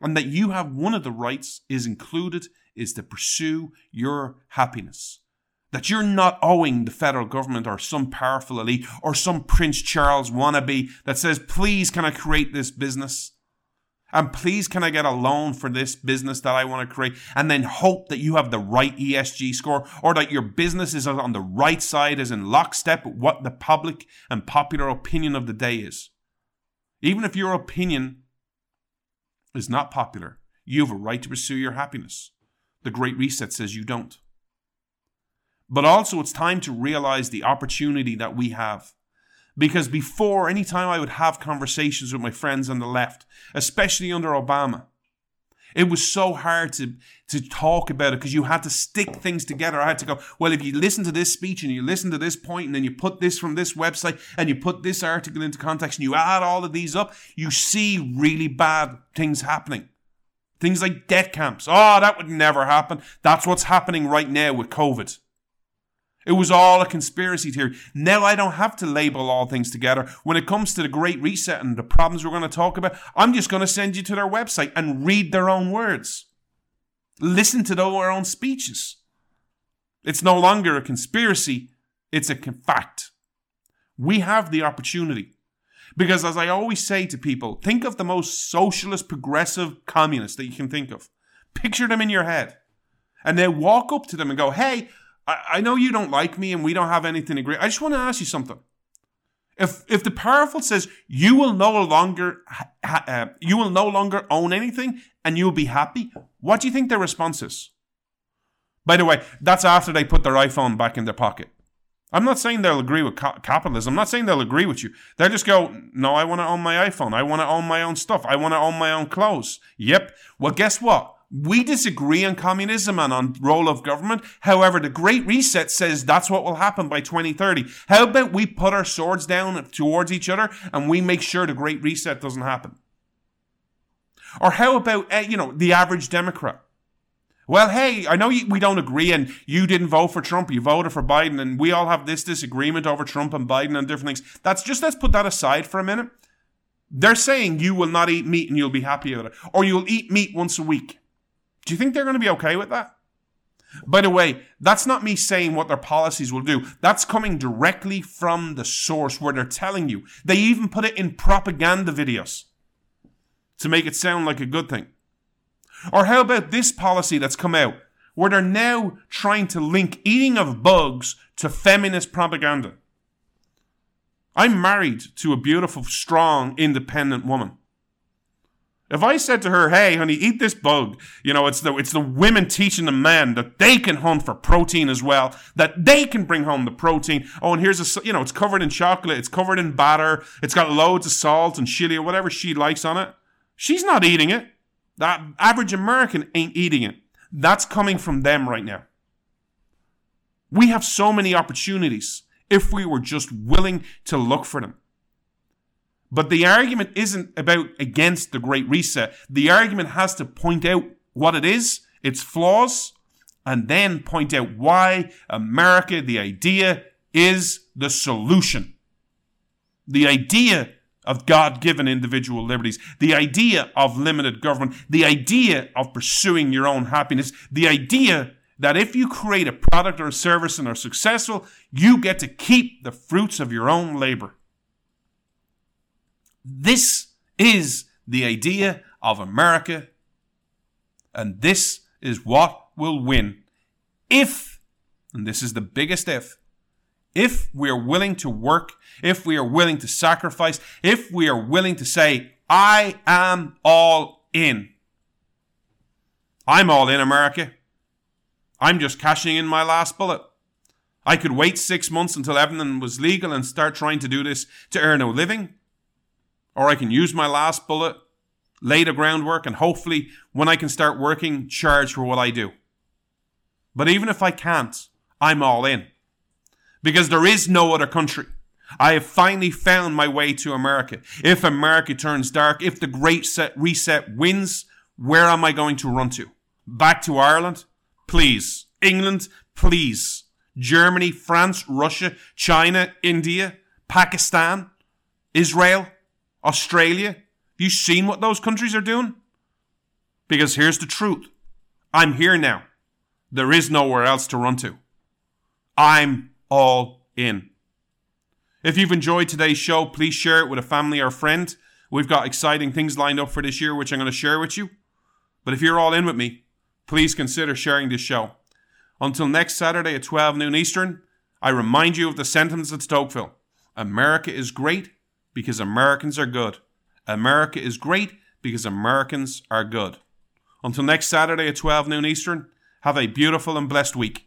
and that you have one of the rights is included is to pursue your happiness. That you're not owing the federal government or some powerful elite or some Prince Charles wannabe that says, please, can I create this business? And please, can I get a loan for this business that I want to create? And then hope that you have the right ESG score or that your business is on the right side, is in lockstep with what the public and popular opinion of the day is. Even if your opinion is not popular, you have a right to pursue your happiness. The Great Reset says you don't. But also, it's time to realize the opportunity that we have. Because before, anytime I would have conversations with my friends on the left, especially under Obama, it was so hard to, to talk about it because you had to stick things together. I had to go, well, if you listen to this speech and you listen to this point and then you put this from this website and you put this article into context and you add all of these up, you see really bad things happening. Things like death camps. Oh, that would never happen. That's what's happening right now with COVID. It was all a conspiracy theory. Now I don't have to label all things together. When it comes to the Great Reset and the problems we're going to talk about, I'm just going to send you to their website and read their own words. Listen to their own speeches. It's no longer a conspiracy, it's a fact. We have the opportunity. Because as I always say to people, think of the most socialist, progressive communist that you can think of. Picture them in your head. And then walk up to them and go, hey, I, I know you don't like me and we don't have anything to agree. I just want to ask you something. If if the powerful says you will no longer ha, uh, you will no longer own anything and you will be happy, what do you think their response is? By the way, that's after they put their iPhone back in their pocket. I'm not saying they'll agree with ca- capitalism. I'm not saying they'll agree with you. They'll just go, no, I want to own my iPhone. I want to own my own stuff. I want to own my own clothes. Yep. Well, guess what? We disagree on communism and on role of government. However, the Great Reset says that's what will happen by 2030. How about we put our swords down towards each other and we make sure the Great Reset doesn't happen? Or how about, uh, you know, the average Democrat? Well, hey, I know we don't agree and you didn't vote for Trump, you voted for Biden and we all have this disagreement over Trump and Biden and different things. That's just, let's put that aside for a minute. They're saying you will not eat meat and you'll be happy with it. Or you'll eat meat once a week. Do you think they're going to be okay with that? By the way, that's not me saying what their policies will do. That's coming directly from the source where they're telling you. They even put it in propaganda videos to make it sound like a good thing. Or how about this policy that's come out where they're now trying to link eating of bugs to feminist propaganda? I'm married to a beautiful, strong, independent woman. If I said to her, "Hey, honey, eat this bug," you know, it's the it's the women teaching the men that they can hunt for protein as well, that they can bring home the protein. Oh, and here's a you know, it's covered in chocolate, it's covered in batter, it's got loads of salt and chili or whatever she likes on it. She's not eating it. That average American ain't eating it. That's coming from them right now. We have so many opportunities if we were just willing to look for them. But the argument isn't about against the Great Reset. The argument has to point out what it is, its flaws, and then point out why America, the idea, is the solution. The idea of God given individual liberties, the idea of limited government, the idea of pursuing your own happiness, the idea that if you create a product or a service and are successful, you get to keep the fruits of your own labor. This is the idea of America, and this is what will win if, and this is the biggest if, if we are willing to work, if we are willing to sacrifice, if we are willing to say, I am all in. I'm all in, America. I'm just cashing in my last bullet. I could wait six months until everything was legal and start trying to do this to earn a living. Or I can use my last bullet, lay the groundwork, and hopefully, when I can start working, charge for what I do. But even if I can't, I'm all in. Because there is no other country. I have finally found my way to America. If America turns dark, if the Great Set Reset wins, where am I going to run to? Back to Ireland? Please. England? Please. Germany, France, Russia, China, India, Pakistan, Israel? Australia. You seen what those countries are doing? Because here's the truth I'm here now. There is nowhere else to run to. I'm all in. If you've enjoyed today's show, please share it with a family or friend. We've got exciting things lined up for this year, which I'm going to share with you. But if you're all in with me, please consider sharing this show. Until next Saturday at 12 noon Eastern, I remind you of the sentence de Tocqueville America is great because Americans are good. America is great because Americans are good. Until next Saturday at 12 noon Eastern, have a beautiful and blessed week.